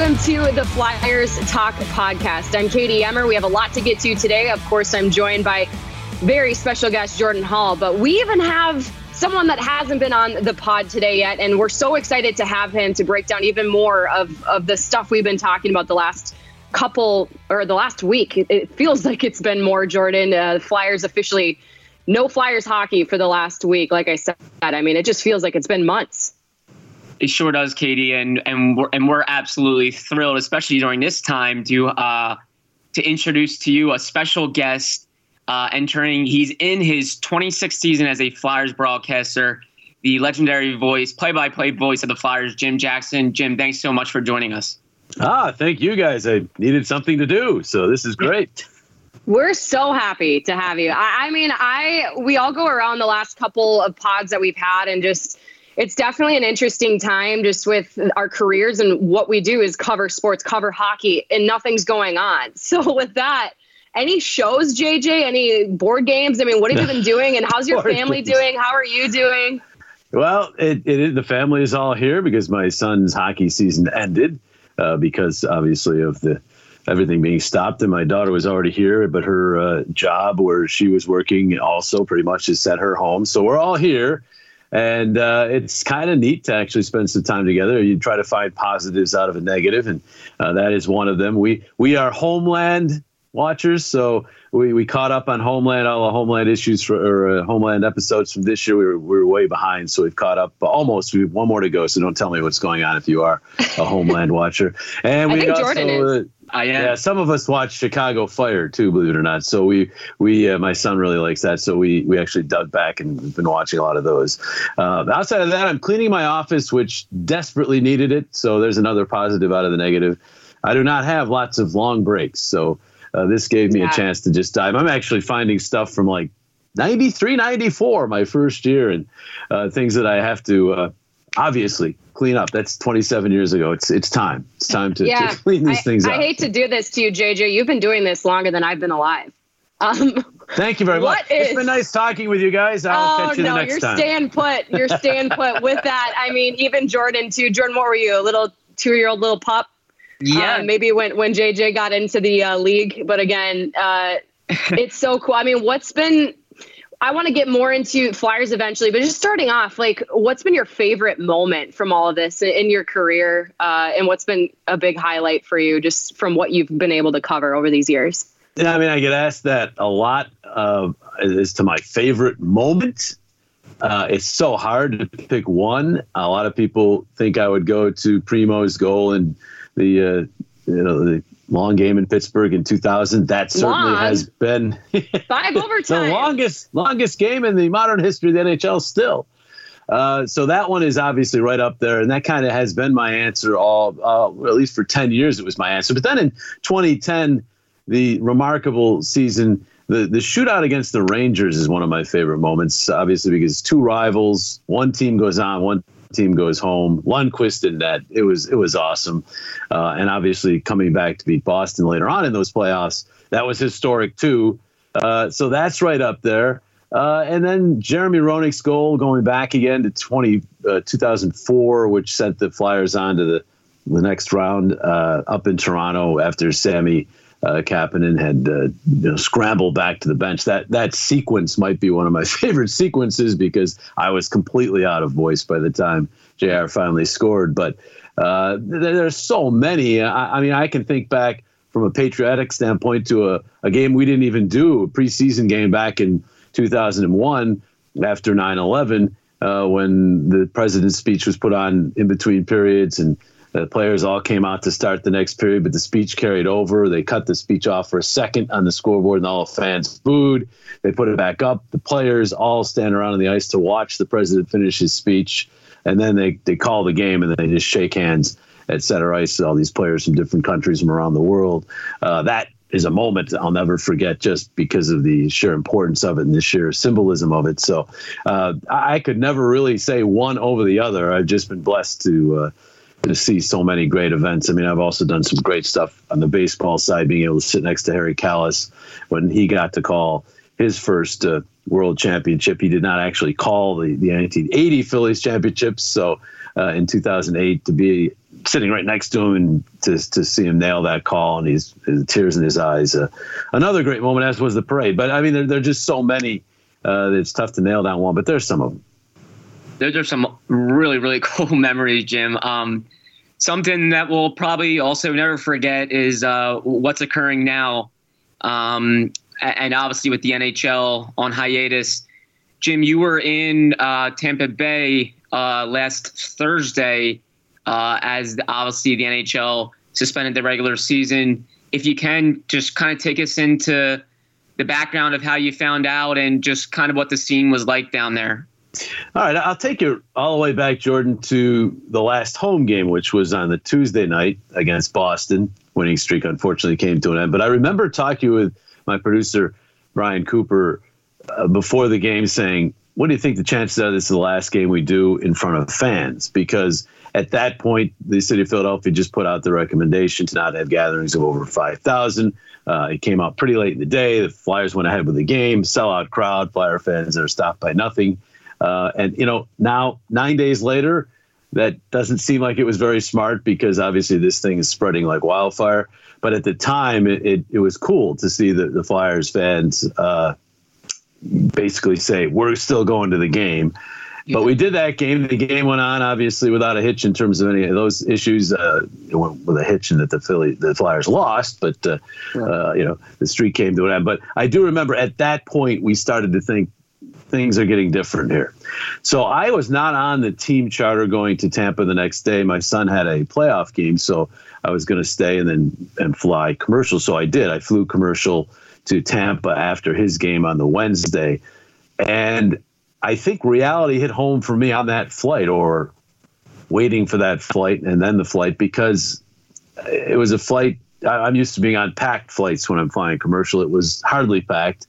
welcome to the Flyers Talk podcast. I'm Katie Emmer. We have a lot to get to today. Of course, I'm joined by very special guest Jordan Hall, but we even have someone that hasn't been on the pod today yet, and we're so excited to have him to break down even more of, of the stuff we've been talking about the last couple or the last week. It feels like it's been more, Jordan. Uh, Flyers officially no Flyers hockey for the last week. Like I said, I mean, it just feels like it's been months. It sure does, Katie, and and we're and we're absolutely thrilled, especially during this time, to uh, to introduce to you a special guest uh, entering. He's in his 26th season as a Flyers broadcaster, the legendary voice, play-by-play voice of the Flyers, Jim Jackson. Jim, thanks so much for joining us. Ah, thank you guys. I needed something to do, so this is great. We're so happy to have you. I, I mean, I we all go around the last couple of pods that we've had and just it's definitely an interesting time just with our careers and what we do is cover sports, cover hockey, and nothing's going on. So with that, any shows, JJ? Any board games? I mean, what have you been doing? And how's your family doing? How are you doing? Well, it, it the family is all here because my son's hockey season ended uh, because obviously of the everything being stopped and my daughter was already here but her uh, job where she was working also pretty much has sent her home so we're all here and uh, it's kind of neat to actually spend some time together. You try to find positives out of a negative, and uh, that is one of them. We we are Homeland watchers, so we, we caught up on Homeland, all the Homeland issues for or uh, Homeland episodes from this year. We were, we were way behind, so we've caught up almost. We have one more to go, so don't tell me what's going on if you are a Homeland watcher. And we also. Jordan is. I am. Yeah, some of us watch Chicago Fire too, believe it or not. So we we uh, my son really likes that. So we we actually dug back and been watching a lot of those. Uh, outside of that, I'm cleaning my office, which desperately needed it. So there's another positive out of the negative. I do not have lots of long breaks, so uh, this gave me yeah. a chance to just dive. I'm actually finding stuff from like 93, 94, my first year, and uh, things that I have to uh, obviously clean up. That's 27 years ago. It's it's time. It's time to, yeah, to clean these I, things up. I hate to do this to you, JJ. You've been doing this longer than I've been alive. Um, Thank you very much. Is, it's been nice talking with you guys. I'll oh, catch you no, the next you're time. staying put. You're staying put. With that, I mean, even Jordan too. Jordan, what were you? A little two-year-old little pup? Yeah, uh, maybe when when JJ got into the uh, league, but again, uh, it's so cool. I mean, what's been? I want to get more into Flyers eventually, but just starting off, like, what's been your favorite moment from all of this in your career, uh, and what's been a big highlight for you, just from what you've been able to cover over these years? Yeah, I mean, I get asked that a lot uh, as to my favorite moment. Uh, it's so hard to pick one. A lot of people think I would go to Primo's goal and the uh, you know the long game in Pittsburgh in 2000. That certainly long. has been five overtime. the longest longest game in the modern history of the NHL. Still. Uh, so that one is obviously right up there, and that kind of has been my answer all, uh, at least for 10 years. It was my answer. But then in 2010, the remarkable season, the the shootout against the Rangers is one of my favorite moments. Obviously, because two rivals, one team goes on, one team goes home. Lundqvist in net. It was it was awesome, uh, and obviously coming back to beat Boston later on in those playoffs that was historic too. Uh, so that's right up there. Uh, and then Jeremy Roenick's goal going back again to 20, uh, 2004, which sent the Flyers on to the the next round uh, up in Toronto after Sami uh, Kapanen had uh, you know, scrambled back to the bench. That that sequence might be one of my favorite sequences because I was completely out of voice by the time Jr. finally scored. But uh, there's so many. I, I, mean, I can think back from a patriotic standpoint to a, a game we didn't even do a preseason game back in 2001 after 9/11 uh, when the president's speech was put on in between periods and The players all came out to start the next period, but the speech carried over. They cut the speech off for a second on the scoreboard, and all the fans booed. They put it back up. The players all stand around on the ice to watch the president finish his speech, and then they, they call the game and they just shake hands at center ice. All these players from different countries from around the world. Uh, that is a moment I'll never forget just because of the sheer importance of it and the sheer symbolism of it. So uh, I could never really say one over the other. I've just been blessed to. Uh, to see so many great events. I mean, I've also done some great stuff on the baseball side, being able to sit next to Harry Kalas when he got to call his first uh, world championship. He did not actually call the, the 1980 Phillies championships. So uh, in 2008, to be sitting right next to him and to, to see him nail that call and he's tears in his eyes. Uh, another great moment, as was the parade. But I mean, there, there are just so many uh, it's tough to nail down one, but there's some of them those are some really really cool memories, Jim. Um, something that we'll probably also never forget is uh, what's occurring now, um, and obviously with the NHL on hiatus. Jim, you were in uh, Tampa Bay uh, last Thursday uh, as obviously the NHL suspended the regular season. If you can, just kind of take us into the background of how you found out and just kind of what the scene was like down there. All right, I'll take you all the way back, Jordan, to the last home game, which was on the Tuesday night against Boston. Winning streak unfortunately came to an end. But I remember talking with my producer, Brian Cooper, uh, before the game saying, What do you think the chances are this is the last game we do in front of fans? Because at that point, the city of Philadelphia just put out the recommendation to not have gatherings of over 5,000. Uh, it came out pretty late in the day. The Flyers went ahead with the game, sellout crowd, Flyer fans are stopped by nothing. Uh, and you know, now nine days later, that doesn't seem like it was very smart because obviously this thing is spreading like wildfire. But at the time, it, it, it was cool to see the, the Flyers fans uh, basically say, "We're still going to the game." But we did that game. The game went on, obviously, without a hitch in terms of any of those issues. Uh, it went with a hitch in that the Philly, the Flyers lost, but uh, uh, you know the streak came to an end. But I do remember at that point we started to think things are getting different here. So I was not on the team charter going to Tampa the next day. My son had a playoff game, so I was going to stay and then and fly commercial. So I did. I flew commercial to Tampa after his game on the Wednesday, and I think reality hit home for me on that flight or waiting for that flight and then the flight because it was a flight. I'm used to being on packed flights when I'm flying commercial. It was hardly packed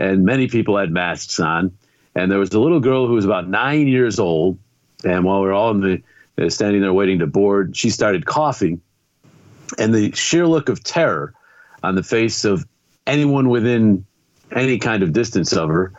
and many people had masks on. And there was a little girl who was about nine years old, and while we were all in the uh, standing there waiting to board, she started coughing, and the sheer look of terror on the face of anyone within any kind of distance of her.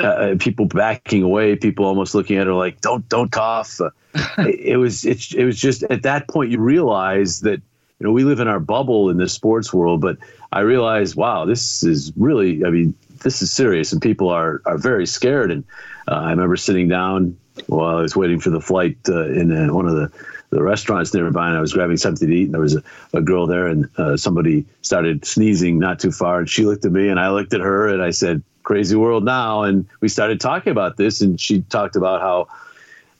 Uh, uh people backing away, people almost looking at her like, "Don't, don't cough." Uh, it, it was, it, it was just at that point you realize that you know we live in our bubble in the sports world, but I realized, wow, this is really, I mean, this is serious, and people are are very scared. And uh, I remember sitting down while I was waiting for the flight uh, in uh, one of the the restaurants nearby, and I was grabbing something to eat, and there was a, a girl there, and uh, somebody started sneezing not too far, and she looked at me, and I looked at her, and I said, "Crazy world now," and we started talking about this, and she talked about how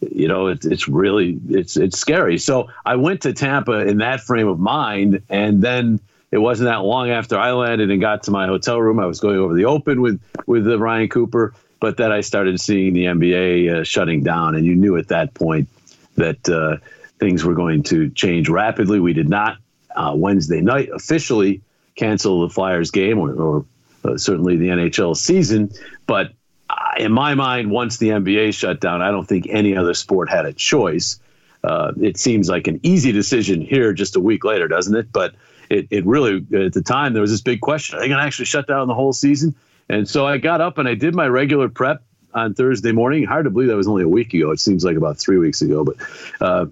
you know it, it's really it's it's scary so i went to tampa in that frame of mind and then it wasn't that long after I landed and got to my hotel room. I was going over the Open with with uh, Ryan Cooper, but then I started seeing the NBA uh, shutting down, and you knew at that point that uh, things were going to change rapidly. We did not uh, Wednesday night officially cancel the Flyers game, or, or uh, certainly the NHL season, but in my mind, once the NBA shut down, I don't think any other sport had a choice. it seems like an easy decision here just a week later, doesn't it? But it, it really at the time there was this big question: Are they going to actually shut down the whole season? And so I got up and I did my regular prep on Thursday morning. Hard to believe that was only a week ago. It seems like about three weeks ago, but. Uh,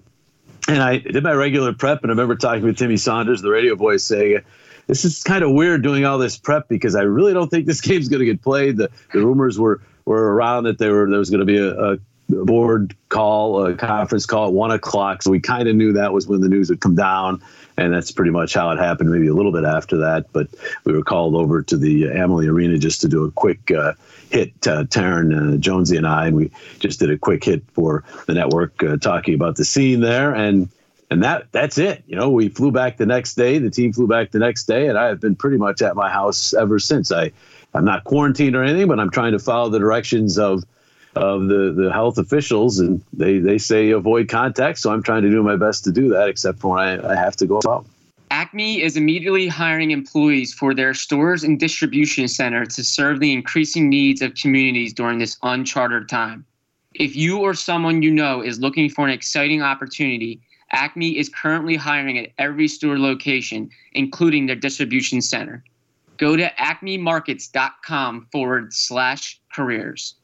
and I did my regular prep, and I remember talking with Timmy Saunders, the radio voice, saying, "This is kind of weird doing all this prep because I really don't think this game's going to get played." The, the rumors were were around that there were there was going to be a, a board call, a conference call at one o'clock. So we kind of knew that was when the news would come down and that's pretty much how it happened. Maybe a little bit after that, but we were called over to the Amalie Arena just to do a quick uh, hit. Uh, Taryn uh, Jonesy and I, and we just did a quick hit for the network, uh, talking about the scene there. And and that that's it. You know, we flew back the next day. The team flew back the next day, and I have been pretty much at my house ever since. I I'm not quarantined or anything, but I'm trying to follow the directions of of the, the health officials, and they, they say avoid contact. So I'm trying to do my best to do that, except for when I, I have to go out. Acme is immediately hiring employees for their stores and distribution center to serve the increasing needs of communities during this uncharted time. If you or someone you know is looking for an exciting opportunity, Acme is currently hiring at every store location, including their distribution center. Go to acmemarkets.com forward slash careers.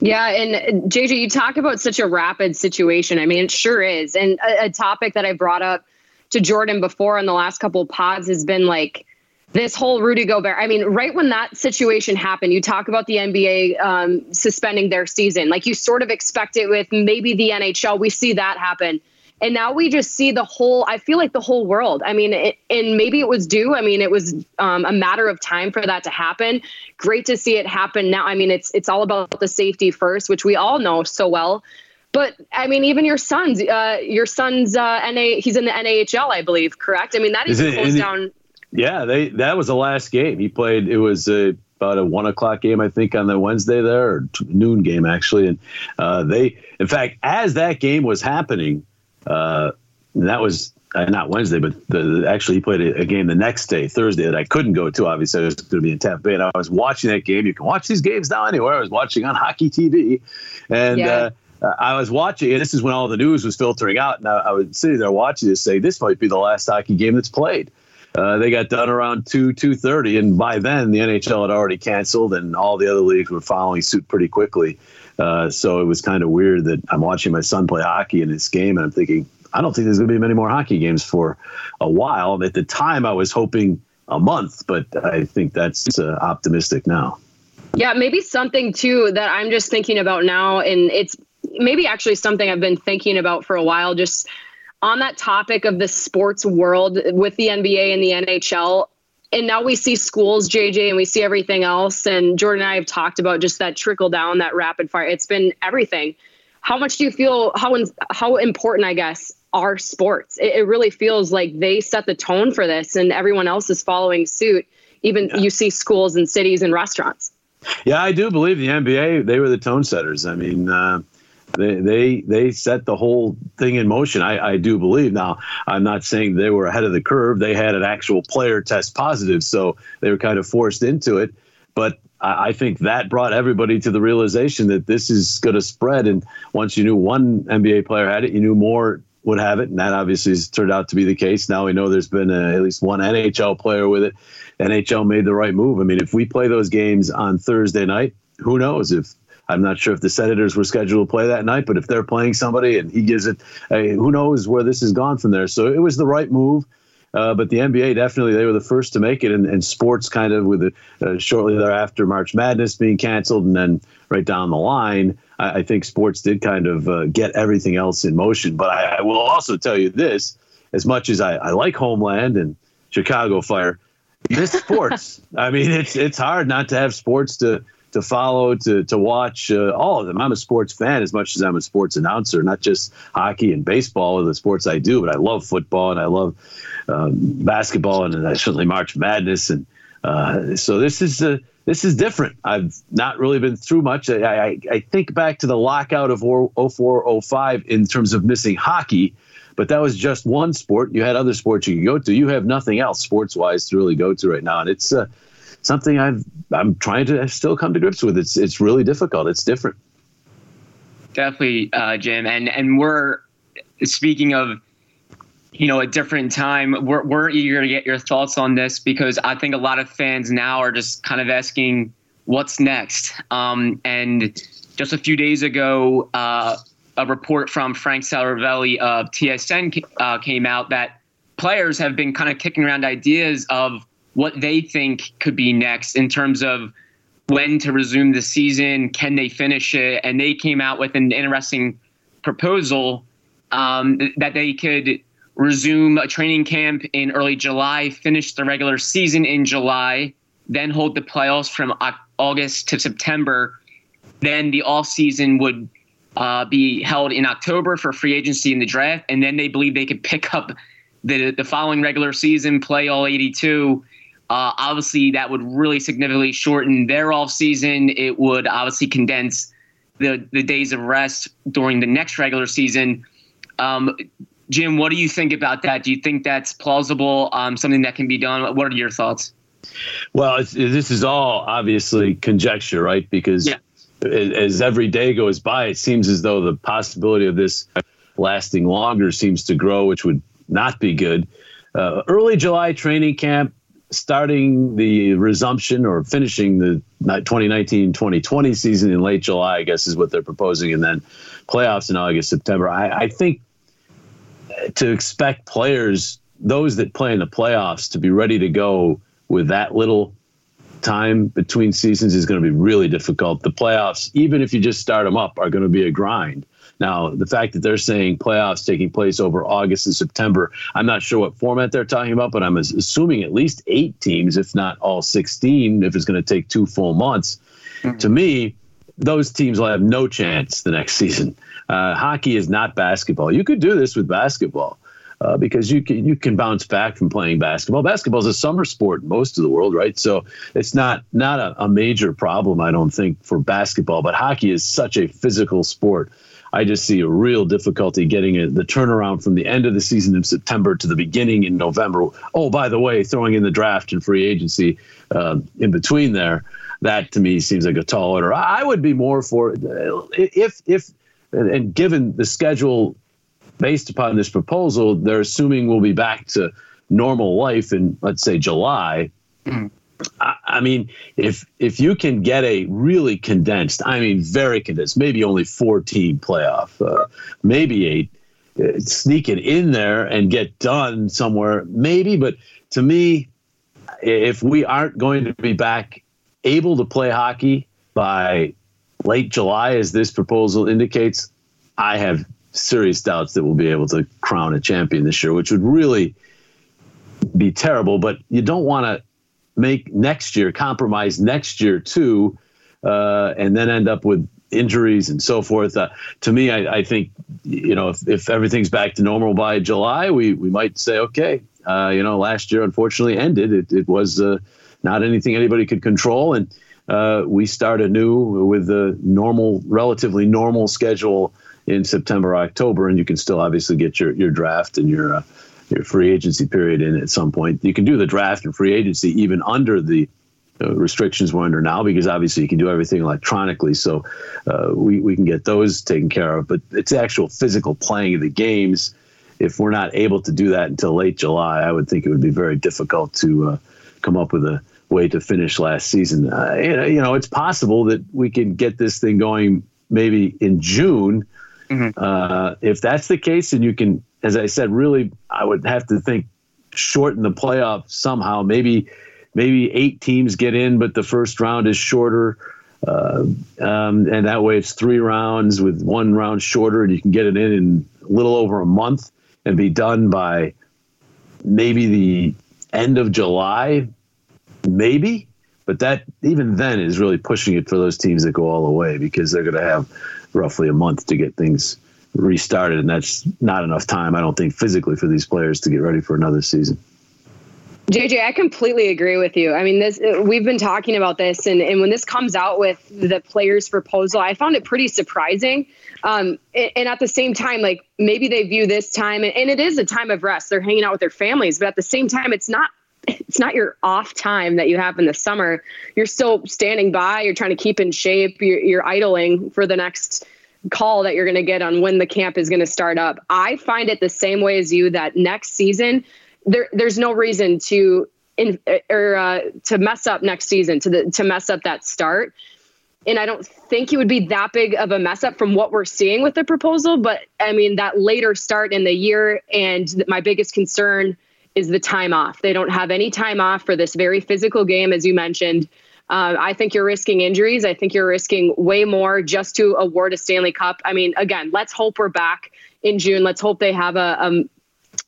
Yeah, and JJ, you talk about such a rapid situation. I mean, it sure is. And a, a topic that I brought up to Jordan before in the last couple pods has been like this whole Rudy Gobert. I mean, right when that situation happened, you talk about the NBA um, suspending their season. Like you sort of expect it with maybe the NHL. We see that happen. And now we just see the whole, I feel like the whole world. I mean, it, and maybe it was due. I mean, it was um, a matter of time for that to happen. Great to see it happen now. I mean, it's it's all about the safety first, which we all know so well. But I mean, even your son's, uh, your son's uh, NA, he's in the NHL, I believe, correct? I mean, that is close down. Yeah, they that was the last game he played. It was a, about a one o'clock game, I think, on the Wednesday there, or noon game actually. And uh, they, in fact, as that game was happening, uh, that was uh, not Wednesday, but the, actually he played a, a, game the next day, Thursday, that I couldn't go to. Obviously, I was going to be in Tampa Bay, and I was watching that game. You can watch these games now anywhere. I was watching on Hockey TV, and yeah. uh, I was watching. And this is when all the news was filtering out, and I, I was sitting there watching this, say this might be the last hockey game that's played. Uh, they got done around two two thirty, and by then the NHL had already canceled, and all the other leagues were following suit pretty quickly. Uh, so it was kind of weird that I'm watching my son play hockey in this game, and I'm thinking, I don't think there's going to be many more hockey games for a while. At the time, I was hoping a month, but I think that's uh, optimistic now. Yeah, maybe something too that I'm just thinking about now, and it's maybe actually something I've been thinking about for a while. Just on that topic of the sports world with the NBA and the NHL, and now we see schools, JJ, and we see everything else. And Jordan and I have talked about just that trickle down, that rapid fire. It's been everything. How much do you feel how how important, I guess, are sports? It, it really feels like they set the tone for this, and everyone else is following suit. Even yeah. you see schools and cities and restaurants. Yeah, I do believe the NBA. They were the tone setters. I mean. Uh, they they they set the whole thing in motion. I, I do believe. Now, I'm not saying they were ahead of the curve. They had an actual player test positive, so they were kind of forced into it. But I think that brought everybody to the realization that this is going to spread. And once you knew one NBA player had it, you knew more would have it, and that obviously has turned out to be the case. Now we know there's been a, at least one NHL player with it. NHL made the right move. I mean, if we play those games on Thursday night, who knows if I'm not sure if the Senators were scheduled to play that night, but if they're playing somebody and he gives it, hey, who knows where this has gone from there. So it was the right move. Uh, but the NBA definitely they were the first to make it, and, and sports kind of with it uh, shortly thereafter March Madness being canceled, and then right down the line, I, I think sports did kind of uh, get everything else in motion. But I, I, will also tell you this: as much as I, I like Homeland and Chicago Fire, this sports. I mean, it's it's hard not to have sports to to follow, to to watch uh, all of them. I'm a sports fan as much as I'm a sports announcer, not just hockey and baseball are the sports I do, but I love football and I love um, basketball and and I certainly March Madness. And uh, so this is uh, this is different. I've not really been through much. I, I, I think back to the lockout of 04, 05 in terms of missing hockey, but that was just one sport. You had other sports you could go to. You have nothing else sports wise to really go to right now, and it's uh, something I've I'm trying to still come to grips with. It's it's really difficult. It's different. Definitely, uh, Jim, and and we're speaking of you know a different time. We're we're eager to get your thoughts on this because I think a lot of fans now are just kind of asking what's next. Um, and just a few days ago, uh, a report from Frank Seravalli of TSN uh, came out that players have been kind of kicking around ideas of what they think could be next in terms of when to resume the season, can they finish it? And they came out with an interesting proposal um, that they could resume a training camp in early July, finish the regular season in July, then hold the playoffs from August to September. Then the off season would uh, be held in October for free agency in the draft, and then they believe they could pick up the the following regular season, play all 82. Uh, obviously, that would really significantly shorten their off season. It would obviously condense the the days of rest during the next regular season. Um, Jim, what do you think about that? Do you think that's plausible? Um, something that can be done? What are your thoughts? Well, this is all obviously conjecture, right? Because yeah. as every day goes by, it seems as though the possibility of this lasting longer seems to grow, which would not be good. Uh, early July training camp, starting the resumption or finishing the 2019 2020 season in late July, I guess is what they're proposing, and then playoffs in August, September. I, I think uh, to expect players, those that play in the playoffs, to be ready to go with that little time between seasons is going to be really difficult. The playoffs, even if you just start them up, are going to be a grind. Now, the fact that they're saying playoffs taking place over August and September, I'm not sure what format they're talking about, but I'm assuming at least eight teams, if not all 16, if it's going to take two full months. Mm-hmm. To me, those teams will have no chance the next season. Uh, hockey is not basketball. You could do this with basketball. Uh, because you can you can bounce back from playing basketball. Basketball is a summer sport in most of the world, right? So it's not not a, a, major problem, I don't think, for basketball. But hockey is such a physical sport. I just see a real difficulty getting the turnaround from the end of the season in September to the beginning in November. Oh, by the way, throwing in the draft and free agency uh, in between there. That to me seems like a tall order. I would be more for if if and given the schedule based upon this proposal, they're assuming we'll be back to normal life in let's say July. Mm. I, mean, if if you can get a really condensed, I mean, very condensed, maybe only four team playoff, uh, maybe eight, uh, sneak it in there and get done somewhere, maybe. But to me, if we aren't going to be back able to play hockey by late July, as this proposal indicates, I have serious doubts that we'll be able to crown a champion this year, which would really be terrible. But you don't want to make next year compromise next year too, uh, and then end up with injuries and so forth. Uh, to me, I, I, think you know if, if everything's back to normal by July, we we might say okay. Uh, you know, last year unfortunately ended. It, it was uh, not anything anybody could control, and uh, we start anew with the normal, relatively normal schedule in September, October, and you can still obviously get your your draft and your uh, your free agency period in at some point. You can do the draft and free agency even under the uh, restrictions we're under now because obviously you can do everything electronically. So uh, we, we can get those taken care of. But it's actual physical playing of the games. If we're not able to do that until late July, I would think it would be very difficult to uh, come up with a way to finish last season. Uh, you know, it's possible that we can get this thing going maybe in June Mm-hmm. Uh, if that's the case, and you can, as I said, really, I would have to think shorten the playoff somehow. Maybe, maybe eight teams get in, but the first round is shorter. Uh, um, and that way it's three rounds with one round shorter, and you can get it in in a little over a month and be done by maybe the end of July, maybe. But that even then is really pushing it for those teams that go all the way because they're going to have roughly a month to get things restarted, and that's not enough time, I don't think, physically for these players to get ready for another season. JJ, I completely agree with you. I mean, this we've been talking about this, and, and when this comes out with the players' proposal, I found it pretty surprising. Um, and, and, at the same time, like maybe they view this time, and, and it is a time of rest. They're hanging out with their families, but at the same time, it's not it's not your off time that you have in the summer. You're still standing by. You're trying to keep in shape. You're, you're idling for the next call that you're going to get on when the camp is going to start up. I find it the same way as you that next season there there's no reason to in or uh, to mess up next season to the to mess up that start. And I don't think it would be that big of a mess up from what we're seeing with the proposal. But I mean, that later start in the year, and my biggest concern is the time off. They don't have any time off for this very physical game, as you mentioned. Uh, I think you're risking injuries. I think you're risking way more just to award a Stanley Cup. I mean, again, let's hope we're back in June. Let's hope they have a, a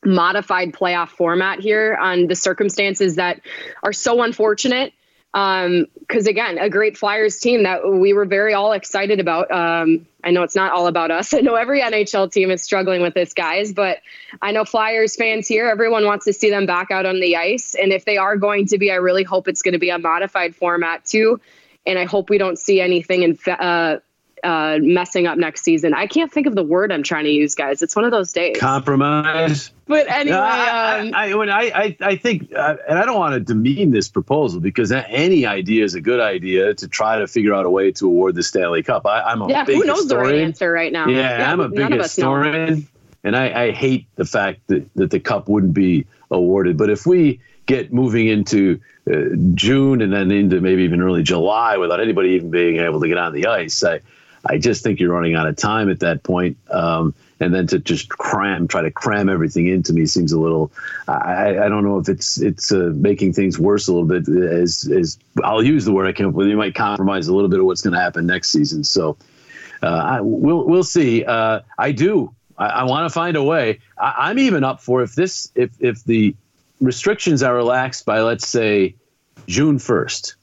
modified playoff format here on the circumstances that are so unfortunate. Um, because again, a great Flyers team that we were very all excited about. Um, I know it's not all about us. I know every NHL team is struggling with this, guys, but I know Flyers fans here, everyone wants to see them back out on the ice. And if they are going to be, I really hope it's going to be a modified format too. And I hope we don't see anything in, uh, uh, messing up next season. I can't think of the word I'm trying to use, guys. It's one of those days. Compromise. But anyway, No, I, um, I, I, I, I think, uh, and I don't want to demean this proposal because any idea is a good idea to try to figure out a way to award the Stanley Cup. I, I'm a yeah, big who knows the right answer right now? Yeah, I'm a big us know. historian, and I, I hate the fact that, that the cup wouldn't be awarded. But if we get moving into uh, June and then into maybe even early July without anybody even being able to get on the ice, I, I just think you're running out of time at that point. Um, and then to just cram, try to cram everything into me seems a little. I, I don't know if it's it's uh, making things worse a little bit. As as I'll use the word I came up with, you might compromise a little bit of what's going to happen next season. So uh, I, we'll we'll see. Uh, I do. I, I want to find a way. I, I'm even up for if this if if the restrictions are relaxed by let's say June first.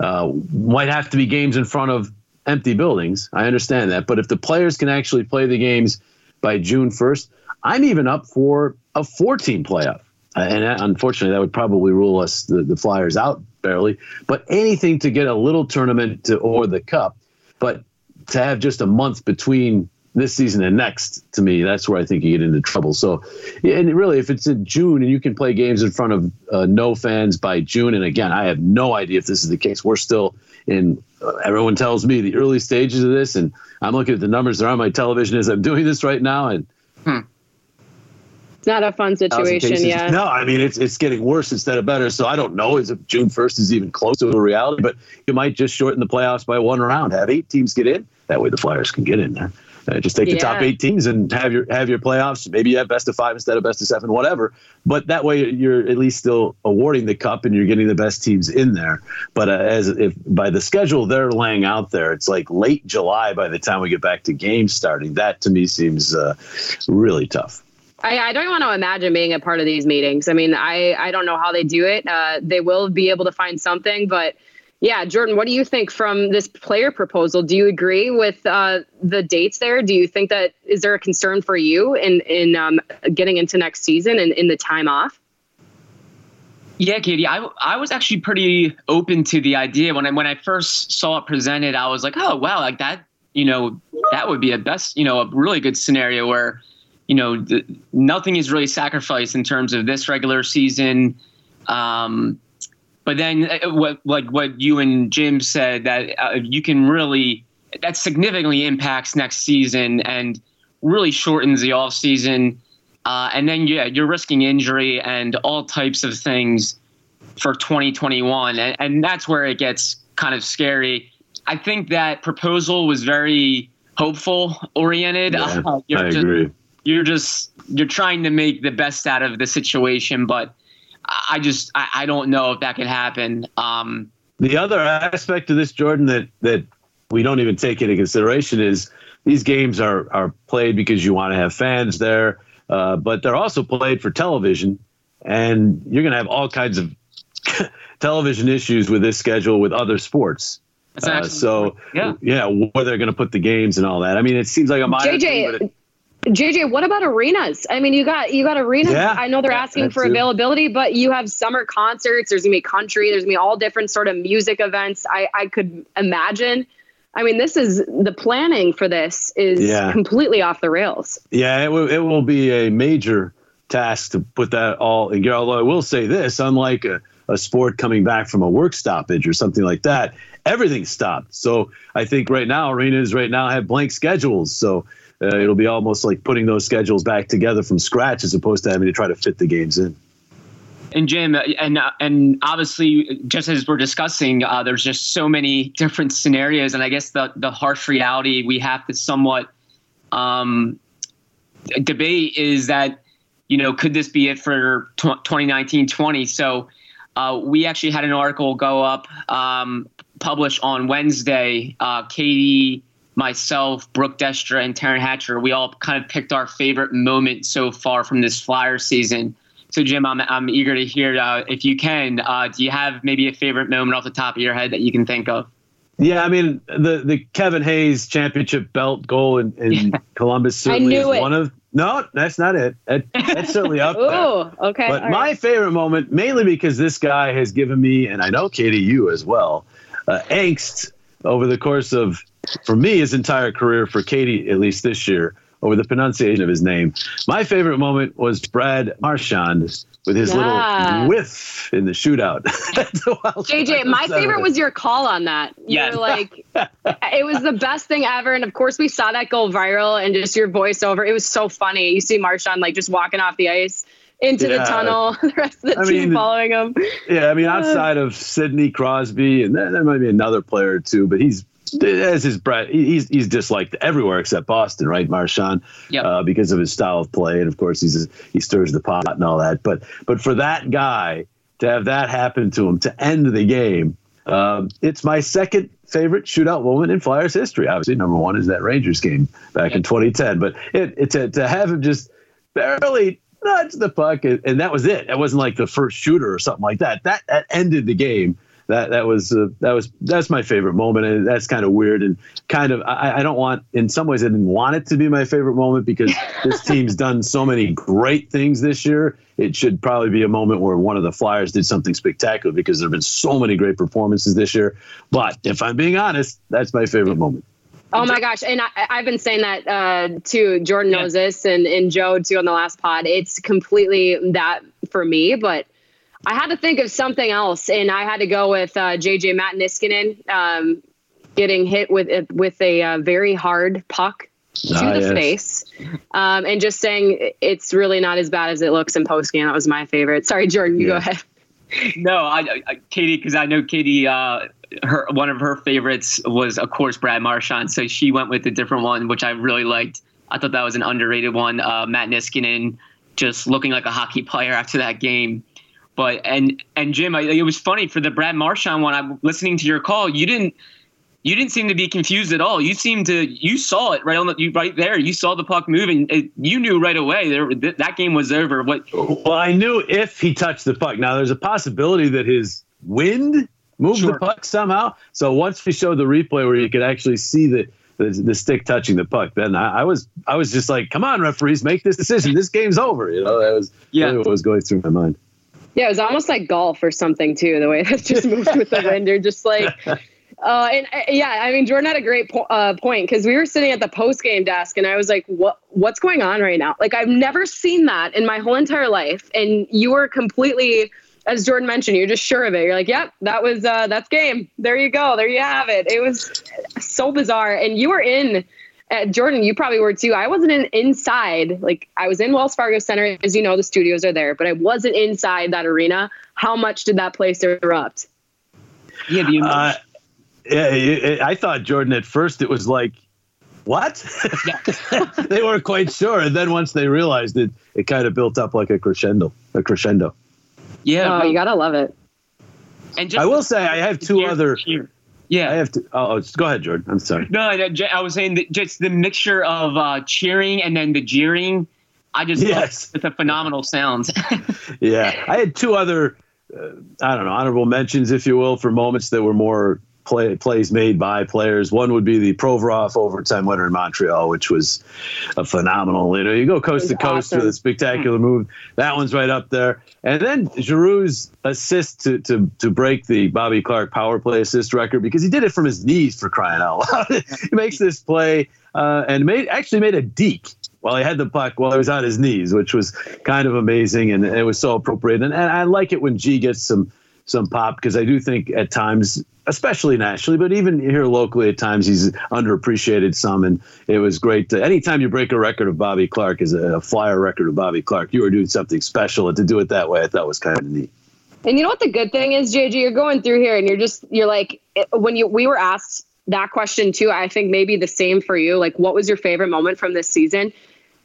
Uh, might have to be games in front of empty buildings. I understand that, but if the players can actually play the games by June first, I'm even up for a 14 playoff. Uh, and unfortunately, that would probably rule us the, the Flyers out barely. But anything to get a little tournament to, or the cup, but to have just a month between this season and next, to me, that's where I think you get into trouble. So, and really, if it's in June and you can play games in front of uh, no fans by June, and again, I have no idea if this is the case. We're still in. Uh, everyone tells me the early stages of this, and I'm looking at the numbers that are on my television as I'm doing this right now, and It's not a fun situation. Yeah. No, I mean it's it's getting worse instead of better. So I don't know is if June first is even close to a reality, but you might just shorten the playoffs by one round. Have eight teams get in. That way the Flyers can get in there. Uh, just take the top eight teams and have your have your playoffs. Maybe you have best of five instead of best of seven, whatever. But that way you're at least still awarding the cup and you're getting the best teams in there. But uh, as if by the schedule they're laying out there, it's like late July by the time we get back to games starting. That to me seems uh, really tough. I, I don't want to imagine being a part of these meetings. I mean, I, I don't know how they do it. Uh, they will be able to find something, but yeah, Jordan, what do you think from this player proposal? Do you agree with uh, the dates there? Do you think that is there a concern for you in in um, getting into next season and in the time off? Yeah, Katie, I, I was actually pretty open to the idea when I when I first saw it presented. I was like, oh wow, like that, you know, that would be a best, you know, a really good scenario where, you know, the, nothing is really sacrificed in terms of this regular season. Um, but then uh, what like what you and Jim said that uh, you can really that significantly impacts next season and really shortens the off season. Uh, and then yeah, you're risking injury and all types of things for 2021, and, and that's where it gets kind of scary. I think that proposal was very hopeful oriented. Yeah, Uh, I just, agree. You're just you're trying to make the best out of the situation, but I just I, I don't know if that can happen. Um, The other aspect of this, Jordan, that that we don't even take into consideration is these games are are played because you want to have fans there, uh, but they're also played for television, and you're going to have all kinds of television issues with this schedule with other sports. Uh, so yeah. yeah, where they're going to put the games and all that. I mean, it seems like a minor thing, but JJ, it- JJ, what about arenas? I mean, you got you got arenas. Yeah, I know they're asking for too. availability, but you have summer concerts. There's gonna be country. There's gonna be all different sort of music events. I I could imagine. I mean, this is the planning for this is Yeah. completely off the rails. Yeah, it will, it will be a major task to put that all in gear. Although I will say this, unlike a, a sport coming back from a work stoppage or something like that, everything stopped. So I think right now, arenas right now have blank schedules. So uh, it'll be almost like putting those schedules back together from scratch as opposed to having to try to fit the games in. and Jim, and uh, and obviously, just as we're discussing, uh, there's just so many different scenarios, and I guess the the harsh reality we have to somewhat um, debate is that you know could this be it for 2019-20? So uh, we actually had an article go up um, published on Wednesday. Uh, Katie, myself, Brooke Destra, and Taryn Hatcher, we all kind of picked our favorite moment so far from this Flyer season So, Jim, I'm, I'm eager to hear uh, if you can. Uh, do you have maybe a favorite moment off the top of your head that you can think of? Yeah, I mean the the Kevin Hayes championship belt goal in, in Columbus certainly is it. one of no, that's not it. That, that's certainly up there. Oh, okay. But my right. favorite moment, mainly because this guy has given me, and I know Katie, you as well, uh, angst over the course of, for me, his entire career. For Katie, at least this year, over the pronunciation of his name. My favorite moment was Brad Marchand with his yeah. little whiff in the shootout. JJ, my favorite was your call on that. You yeah. like, it was the best thing ever. And of course, we saw that go viral and just your voiceover. It was so funny. You see Marchand like just walking off the ice into yeah. the tunnel, the rest of the I team mean, following him. Yeah, I mean, outside of Sidney Crosby, and there, there might be another player or two, but he's as his Brett, he's he's disliked everywhere except Boston, right, Marshawn? yep. uh, because of his style of play, and of course he's he stirs the pot and all that. But but for that guy to have that happen to him to end the game, um, it's my second favorite shootout moment in Flyers history. Obviously, number one is that Rangers game back yep. in 2010. But it, it to to have him just barely nudge the puck, and, and that was it. It wasn't like the first shooter or something like that. That that ended the game that that was uh, that was that's my favorite moment, and that's kind of weird and kind of I, I, don't want in some ways I didn't want it to be my favorite moment because this team's done so many great things this year. It should probably be a moment where one of the Flyers did something spectacular because there have been so many great performances this year. But if I'm being honest, that's my favorite moment. Oh my gosh. And I, have been saying that uh, too. Jordan knows this and, and Joe too on the last pod. It's completely that for me, but I had to think of something else, and I had to go with uh, JJ Matt Niskanen um, getting hit with with a uh, very hard puck to ah, the yes. face, um, and just saying it's really not as bad as it looks in post game. That was my favorite. Sorry, Jordan, you yeah. go ahead. No, I, I Katie, because I know Katie. Uh, her one of her favorites was, of course, Brad Marchand. So she went with a different one, which I really liked. I thought that was an underrated one. Uh, Matt Niskanen just looking like a hockey player after that game. But and and Jim, I, it was funny for the Brad Marchand one. I'm listening to your call. You didn't you didn't seem to be confused at all. You seemed to you saw it right on the you right there. You saw the puck moving. It, you knew right away there that, that game was over. What? Well, I knew if he touched the puck. Now there's a possibility that his wind moved sure. the puck somehow. So once we showed the replay where you could actually see the the, the stick touching the puck, then I, I, was I was just like, come on, referees, make this decision. This game's over. You know, that was yeah. what was going through my mind. Yeah, it was almost like golf or something too. The way that just moved with the wind, you're just like, uh, and uh, yeah, I mean Jordan had a great po- uh, point because we were sitting at the post game desk, and I was like, what What's going on right now? Like I've never seen that in my whole entire life, and you were completely. As Jordan mentioned, you're just sure of it. You're like, "Yep, that was uh, that's game. There you go. There you have it." It was so bizarre, and you were in uh, Jordan, you probably were too. I wasn't in, inside. Like I was in Wells Fargo Center, as you know, the studios are there, but I wasn't inside that arena. How much did that place erupt? Yeah, the uh, yeah, it, I thought Jordan at first it was like, what? They weren't quite sure, and then once they realized it, it kind of built up like a crescendo. A crescendo. Yeah, oh, you gotta love it. And just I will say, I have two other. Cheer yeah, I have to. Oh, oh go ahead, Jordan. I'm sorry. No, I was saying that just the mixture of uh, cheering and then the jeering. I just yes, it's a phenomenal sounds. yeah, I had two other, uh, I don't know, honorable mentions, if you will, for moments that were more play, plays made by players. One would be the Provorov overtime winner in Montreal, which was a phenomenal. You know, you go coast to coast awesome. with a spectacular move. That one's right up there. And then Giroux's assist to, to to break the Bobby Clarke power play assist record because he did it from his knees for crying out loud. he makes this play uh, and made actually made a deke while he had the puck while he was on his knees, which was kind of amazing and it was so appropriate. And, and I like it when G gets some some pop because I do think at times, especially nationally, but even here locally, at times he's underappreciated some. And it was great. To, anytime you break a record of Bobby Clarke is a, flyer record of Bobby Clarke, you are doing something special. And to do it that way, I thought was kind of neat. And you know what the good thing is, JJ, you're going through here and you're just you're like when you we were asked that question too. I think maybe the same for you. Like, what was your favorite moment from this season?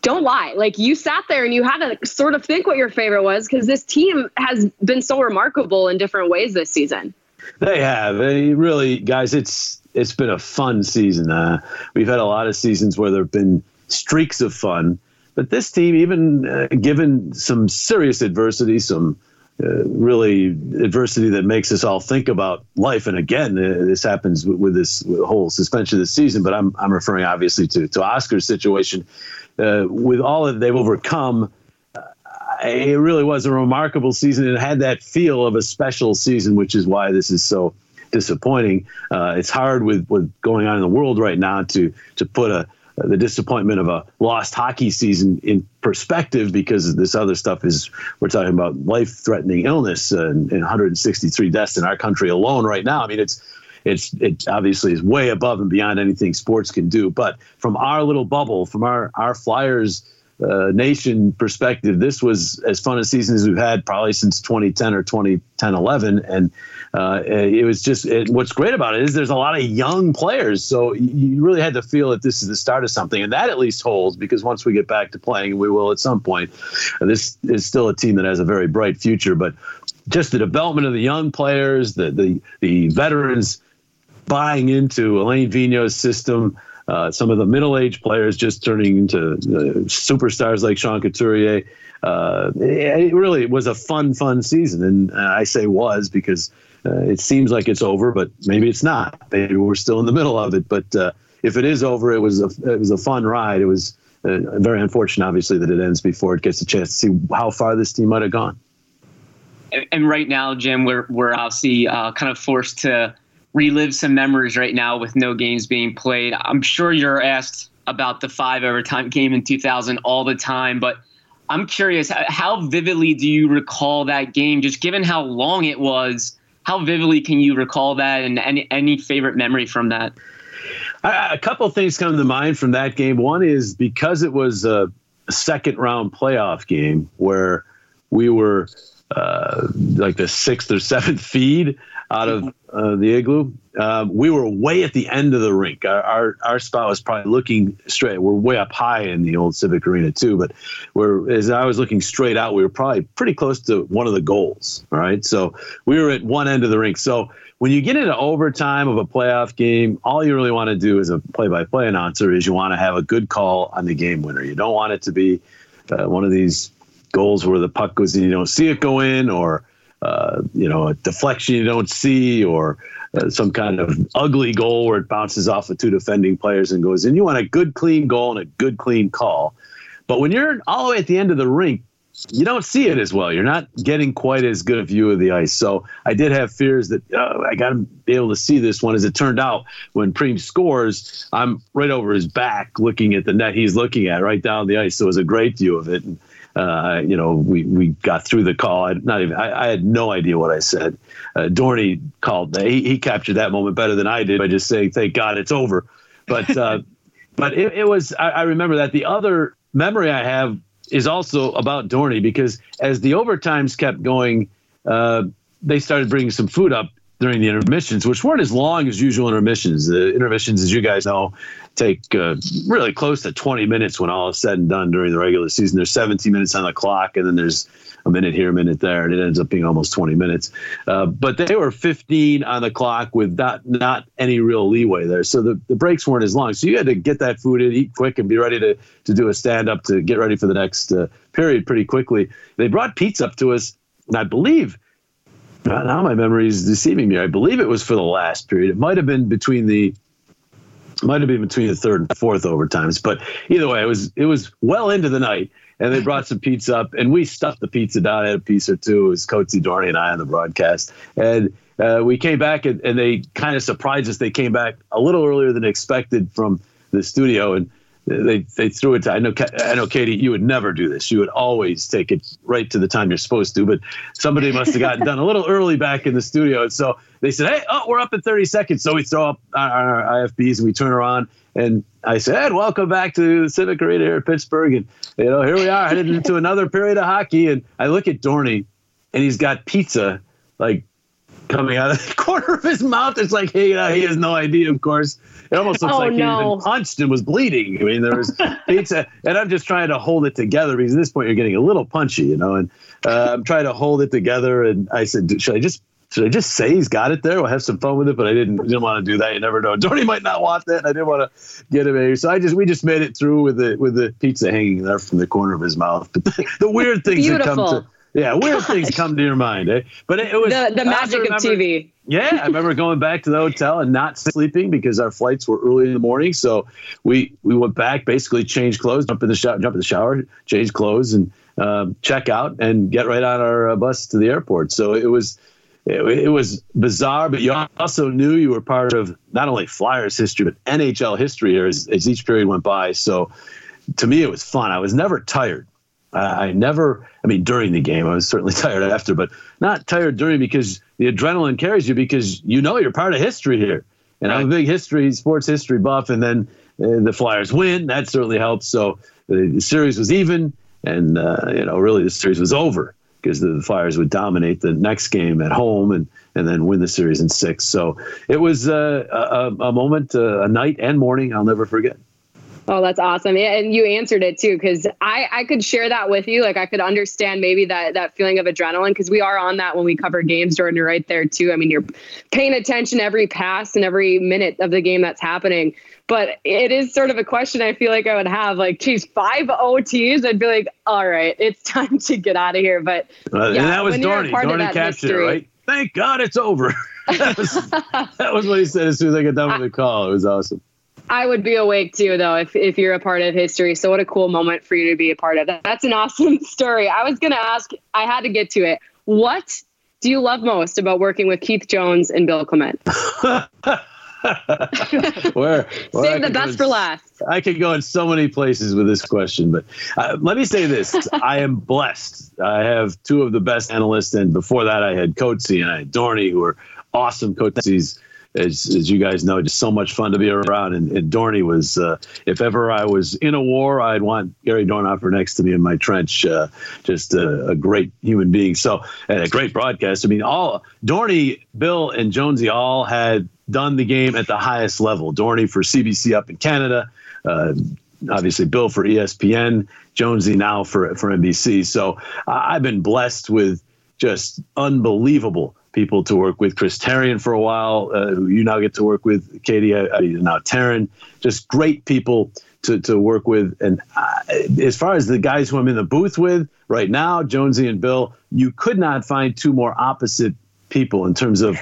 Don't lie. Like you sat there and you had to sort of think what your favorite was because this team has been so remarkable in different ways this season. They have. They really, guys, it's it's been a fun season. Uh, we've had a lot of seasons where there have been streaks of fun, but this team, even uh, given some serious adversity, some uh, really adversity that makes us all think about life. And again, uh, this happens with, with this whole suspension of the season, but I'm, I'm referring obviously to, to Oskar's situation. Uh, with all that they've overcome, uh, it really was a remarkable season and had that feel of a special season, which is why this is so disappointing. Uh, it's hard with what's going on in the world right now to to put a the disappointment of a lost hockey season in perspective because this other stuff is we're talking about life-threatening illness and, and 163 deaths in our country alone right now. I mean, it's it's it obviously is way above and beyond anything sports can do. But from our little bubble, from our our Flyers uh, nation perspective, this was as fun a season as we've had probably since 2010 or 2010 11, and uh, it was just it, what's great about it is there's a lot of young players, so you really had to feel that this is the start of something, and that at least holds because once we get back to playing, we will at some point, this is still a team that has a very bright future. But just the development of the young players, the the the veterans buying into Alain Vigneault's system. Uh, some of the middle-aged players just turning into uh, superstars like Sean Couturier. Uh, it really was a fun, fun season, and I say was because uh, it seems like it's over, but maybe it's not. Maybe we're still in the middle of it. But uh, if it is over, it was a it was a fun ride. It was uh, very unfortunate, obviously, that it ends before it gets a chance to see how far this team might have gone. And, and right now, Jim, we're we're obviously kind of forced to relive some memories right now with no games being played. I'm sure you're asked about the five overtime game in 2000 all the time, but I'm curious, how vividly do you recall that game? Just given how long it was how vividly can you recall that and any, any favorite memory from that? A couple things come to mind from that game. One is because it was a second round playoff game where we were uh, like the sixth or seventh feed out of uh, the igloo. Um, we were way at the end of the rink. Our, our, our spot was probably looking straight. We're way up high in the old Civic Arena too, but we're as I was looking straight out, we were probably pretty close to one of the goals. All right, so we were at one end of the rink. So when you get into overtime of a playoff game, all you really want to do as a play-by-play announcer is you want to have a good call on the game winner. You don't want it to be uh, one of these goals where the puck goes in, you don't see it go in, or uh, you know, a deflection you don't see or uh, some kind of ugly goal where it bounces off of two defending players and goes in. You want a good, clean goal and a good, clean call. But when you're all the way at the end of the rink, you don't see it as well. You're not getting quite as good a view of the ice. So I did have fears that oh, I got to be able to see this one. As it turned out, when Preem scores, I'm right over his back looking at the net he's looking at right down the ice. So it was a great view of it. And uh, you know, we, we got through the call. I, not even I, I had no idea what I said. Uh, Dorney called. He, he captured that moment better than I did by just saying, "Thank God it's over." But uh, but it, it was. I, I, remember that. The other memory I have is also about Dorney because as the overtimes kept going, uh, they started bringing some food up during the intermissions, which weren't as long as usual intermissions. The intermissions, as you guys know, take uh, really close to 20 minutes when all is said and done during the regular season. There's 17 minutes on the clock, and then there's a minute here, a minute there, and it ends up being almost 20 minutes. Uh, but they were 15 on the clock with not not any real leeway there. So the, the breaks weren't as long. So you had to get that food in, eat quick, and be ready to, to do a stand up to get ready for the next uh, period pretty quickly. They brought pizza up to us, and I believe now my memory is deceiving me. I believe it was for the last period. It might have been between the might have been between the third and fourth overtimes, but either way, it was it was well into the night, and they brought some pizza up, and we stuffed the pizza down. Had a piece or two. It was Coatsy Dorney and I on the broadcast, and uh, we came back, and, and they kind of surprised us. They came back a little earlier than expected from the studio, and they they threw it to I know I know Katie you would never do this. You would always take it right to the time you're supposed to but somebody must have gotten done a little early back in the studio. And so they said hey oh we're up in 30 seconds. So we throw up our, our IFBs and we turn her on. And I said welcome back to the Civic Arena here in Pittsburgh. And you know here we are headed into another period of hockey. And I look at Dorney and he's got pizza like coming out of the corner of his mouth. It's like, hey, uh, he has no idea, of course. It almost looks oh, like no. he had been punched and was bleeding. I mean, there was pizza, and I'm just trying to hold it together because at this point you're getting a little punchy, you know. And uh, I'm trying to hold it together. And I said, should I just should I just say he's got it there? We'll have some fun with it, but I didn't didn't want to do that. You never know. Dorney might not want that. And I didn't want to get him here, so I just we just made it through with the with the pizza hanging there from the corner of his mouth. But the, the weird things that come to yeah, weird Gosh. things come to your mind, eh? But it, it was the, the magic remember, of TV. Yeah, I remember going back to the hotel and not sleeping because our flights were early in the morning. So we we went back, basically changed clothes, jump in the shower, jump in the shower, change clothes, and um, check out and get right on our uh, bus to the airport. So it was it, it, was bizarre, but you also knew you were part of not only Flyers history but NHL history as, as each period went by. So to me, it was fun. I was never tired. I never, I mean, during the game, I was certainly tired after, but not tired during because the adrenaline carries you because you know you're part of history here. And right. I'm a big history, sports history buff. And then uh, the Flyers win. That certainly helps. So the, the series was even. And, uh, you know, really the series was over because the Flyers would dominate the next game at home and, and then win the series in six. So it was uh, a, a, moment, uh, a night and morning I'll never forget. Oh, that's awesome. Yeah, and you answered it too, because I, I could share that with you. Like I could understand maybe that that feeling of adrenaline because we are on that when we cover games, Jordan, you're right there too. I mean, you're paying attention every pass and every minute of the game that's happening. But it is sort of a question I feel like I would have. Like, geez, five OTs, I'd be like, all right, it's time to get out of here. But uh, yeah, and that was Dorney. Dorney captured it, right? Thank God it's over. that, was, that was what he said as soon as I got done with the call. It was awesome. I would be awake too, though, if, if you're a part of history. So, what a cool moment for you to be a part of. That's an awesome story. I was going to ask, I had to get to it. What do you love most about working with Keith Jones and Bill Clement? where, where Save the best for last. I could go in so many places with this question, but uh, let me say this: I am blessed. I have two of the best analysts, and before that, I had Coates and I had Dorney, who are awesome. Coates as, as you guys know, just so much fun to be around. And, and Dorney was, uh, if ever I was in a war, I'd want Gary Dornhoefer next to me in my trench. Uh, just a, a, great human being. So, and a great broadcast. I mean, all Dorney, Bill, and Jonesy all had done the game at the highest level. Dorney for CBC up in Canada. Uh, obviously, Bill for ESPN. Jonesy now for for NBC. So I've been blessed with just unbelievable people to work with. Chris Therien for a while, uh, who you now get to work with. Katie, uh, uh now Taryn, just great people to, to work with. And uh, as far as the guys who I'm in the booth with right now, Jonesy and Bill, you could not find two more opposite people in terms of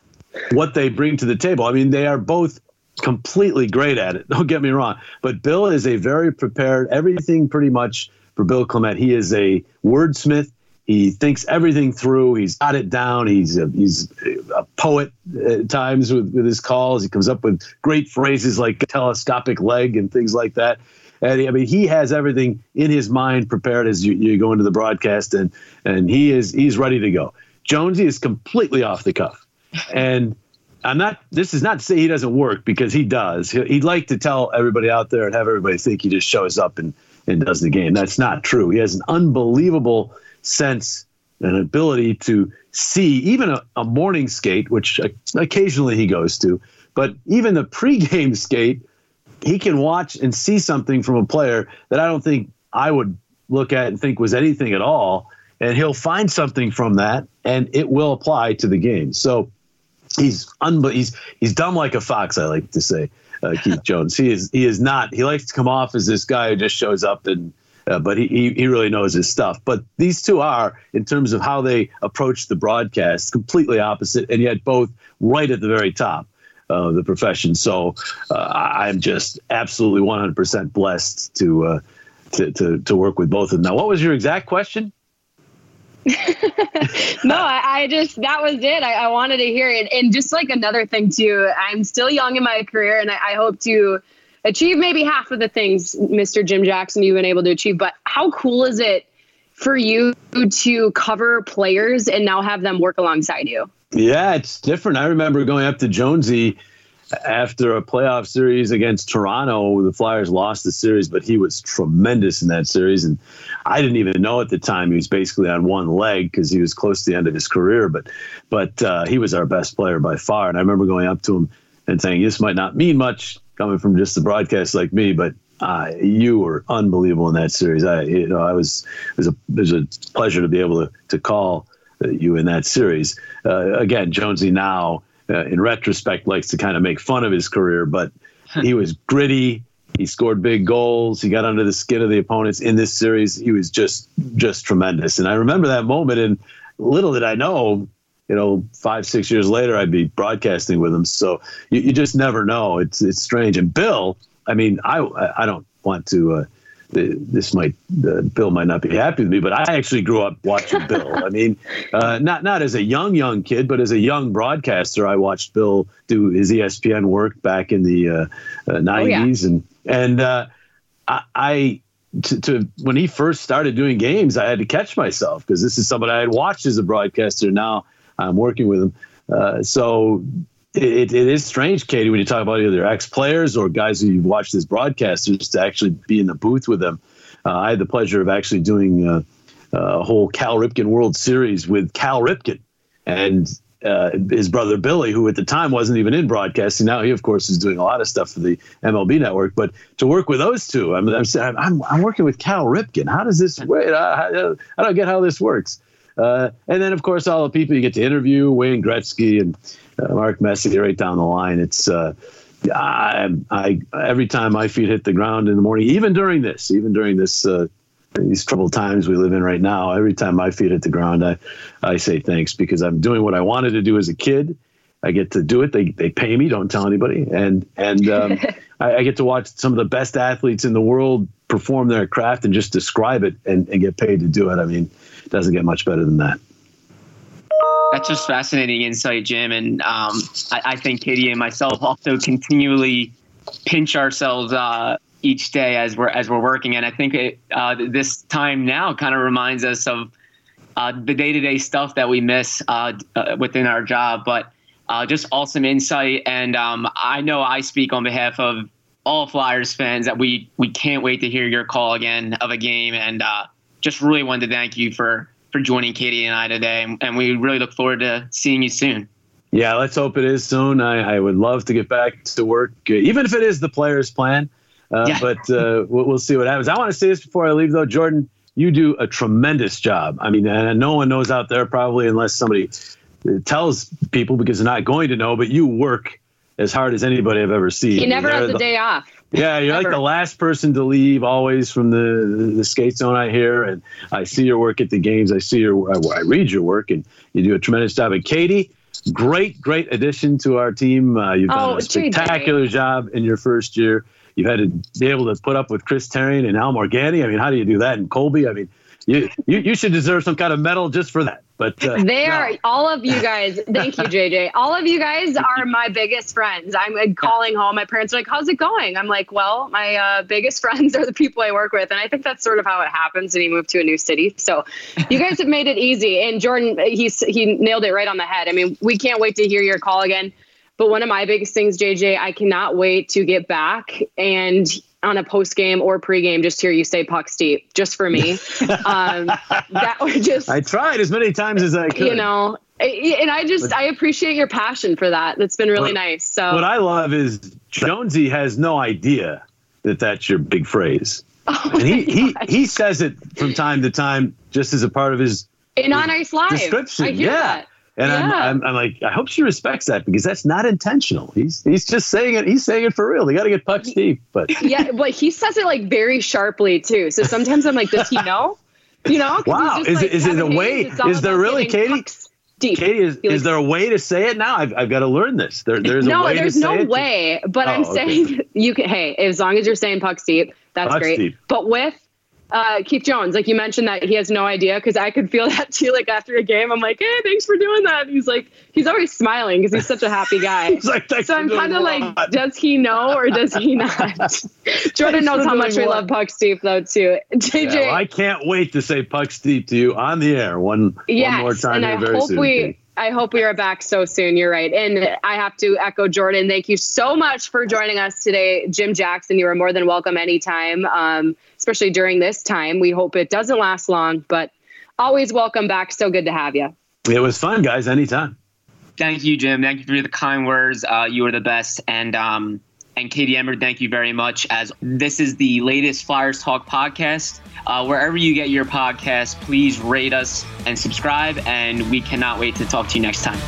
what they bring to the table. I mean, they are both completely great at it. Don't get me wrong, but Bill is a very prepared. Everything pretty much for Bill Clement. He is a wordsmith. He thinks everything through. He's got it down. He's a, he's a poet at times with, with his calls. He comes up with great phrases like telescopic leg and things like that. And I mean, he has everything in his mind prepared as you, you go into the broadcast, and and he is he's ready to go. Jonesy is completely off the cuff, and I'm not. This is not to say he doesn't work because he does. He'd like to tell everybody out there and have everybody think he just shows up and and does the game. That's not true. He has an unbelievable sense and ability to see even a, a morning skate, which occasionally he goes to, but even the pregame skate, he can watch and see something from a player that I don't think I would look at and think was anything at all. And he'll find something from that, and it will apply to the game. So he's un- he's he's dumb like a fox. I like to say, uh, Keith Jones. He is he is not. He likes to come off as this guy who just shows up and uh, but he, he, really knows his stuff. But these two are, in terms of how they approach the broadcast, completely opposite, and yet both right at the very top of the profession. So uh, I'm just absolutely 100% blessed to, uh, to, to, to work with both of them. Now, what was your exact question? no, I, I, just that was it. I, I, wanted to hear it, and just like another thing too. I'm still young in my career, and I, I hope to achieve maybe half of the things Mr. Jim Jackson you've been able to achieve. But how cool is it for you to cover players and now have them work alongside you? Yeah, it's different. I remember going up to Jonesy after a playoff series against Toronto. The Flyers lost the series, but he was tremendous in that series. And I didn't even know at the time he was basically on one leg because he was close to the end of his career. But but uh, he was our best player by far. And I remember going up to him and saying, "This might not mean much coming from just the broadcast like me, but uh, you were unbelievable in that series. I, you know, I was it was a it was a pleasure to be able to to call you in that series. Uh, again, Jonesy now, uh, in retrospect, likes to kind of make fun of his career, but he was gritty. He scored big goals. He got under the skin of the opponents in this series. He was just just tremendous. And I remember that moment. And little did I know, you know, five six years later, I'd be broadcasting with him. So you, you just never know. It's it's strange. And Bill, I mean, I I don't want to. Uh, this might uh, Bill might not be happy with me, but I actually grew up watching Bill. I mean, uh, not not as a young young kid, but as a young broadcaster, I watched Bill do his ESPN work back in the uh, 90s, oh, yeah. and and uh, I, I to, to, when he first started doing games, I had to catch myself because this is somebody I had watched as a broadcaster. Now I'm working with him, uh, so it, it is strange, Katie, when you talk about either ex players or guys who you've watched as broadcasters to actually be in the booth with them. Uh, I had the pleasure of actually doing uh, a whole Cal Ripken World Series with Cal Ripken and uh, his brother Billy, who at the time wasn't even in broadcasting. Now he, of course, is doing a lot of stuff for the MLB Network. But to work with those two, I'm I'm, I'm, I'm working with Cal Ripken. How does this? Wait, I, I don't get how this works. Uh, and then, of course, all the people you get to interview, Wayne Gretzky and uh, Mark Messier right down the line. It's uh, I, I every time my feet hit the ground in the morning, even during this, even during this uh, these troubled times we live in right now, every time my feet hit the ground, I I say thanks because I'm doing what I wanted to do as a kid. I get to do it. They they pay me. Don't tell anybody. And and um, I, I, get to watch some of the best athletes in the world perform their craft and just describe it and, and get paid to do it. I mean, it doesn't get much better than that. That's just fascinating insight, Jim. And um, I, I, think Katie and myself also continually pinch ourselves uh, each day as we're as we're working. And I think it, uh, this time now kind of reminds us of uh, the day to day stuff that we miss uh, uh, within our job. But uh, just awesome insight. And um, I know I speak on behalf of all Flyers fans that we we can't wait to hear your call again of a game. And just really wanted to thank you for for joining Katie and I today, and we really look forward to seeing you soon. Yeah, let's hope it is soon. I, I would love to get back to work, uh, even if it is the player's plan. Uh, yeah. But uh, we'll, we'll, see what happens. I want to say this before I leave, though, Jordan. You do a tremendous job. I mean, and no one knows out there probably unless somebody tells people because they're not going to know. But you work as hard as anybody I've ever seen. He never has a day off. Yeah, you're like the last person to leave always from the the skate zone. I hear, and I see your work at the games. I see your, I read your work, and you do a tremendous job. And Katie, great, great addition to our team. Uh, you've done oh, a spectacular job in your first year. You've had to be able to put up with Chris Therien and Al Morganti. I mean, how do you do that? And Colby. I mean, you, you you should deserve some kind of medal just for that. But uh, they are all of you guys. Thank you, JJ. All of you guys are my biggest friends. I'm calling home. My parents are like, "How's it going?" I'm like, "Well, my uh, biggest friends are the people I work with," and I think that's sort of how it happens when you move to a new city. So, you guys have made it easy. And Jordan, he's he nailed it right on the head. I mean, we can't wait to hear your call again. But one of my biggest things, JJ, I cannot wait to get back and on a post game or pre game, just hear you say puck steep, just for me. um, that would just. I tried as many times as I could. You know, and I just I appreciate your passion for that. That's been really what, nice. So what I love is Jonesy has no idea that that's your big phrase, oh and he he he says it from time to time just as a part of his in on ice live description. yeah. That. And yeah. I'm, I'm, I'm, like, I hope she respects that because that's not intentional. He's he's just saying it. He's saying it for real. They got to get pucks deep. But yeah, but he says it like very sharply too. So sometimes I'm like, does he know? You know? Wow. Is, like, it, is it a way? Is there really, Katie? Deep. Katie, is, is there a way to say it now? I've, I've got to learn this. There, there's no, a way there's no way. But oh, I'm saying you can. Hey, as long as you're saying pucks deep, that's pucks great. Deep. But with uh, Keith Jones, like you mentioned that he has no idea because I could feel that too. Like after a game, I'm like, hey, thanks for doing that. he's like, he's always smiling because he's such a happy guy. like, so I'm kind of like, does he know or does he not? Jordan knows how much what? we love Puck Steve though too. JJ, yeah, well, I can't wait to say Puck Steve to you on the air one, yes, one more time. And I hope soon, we. I hope we are back so soon. You're right. And I have to echo Jordan. Thank you so much for joining us today. Jim Jackson, you are more than welcome anytime. Um, especially during this time. We hope it doesn't last long, but always welcome back. So good to have you. It was fun, guys. Anytime. Thank you, Jim. Thank you for the kind words. Uh, you are the best. And um, And Katie Emmer, thank you very much. As this is the latest Flyers Talk podcast. Uh, wherever you get your podcast, please rate us and subscribe. And we cannot wait to talk to you next time.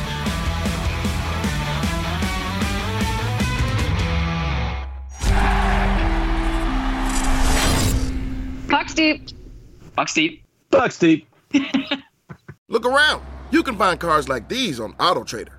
Puck deep. Buck Steve. Buck Steve. Look around. You can find cars like these on AutoTrader.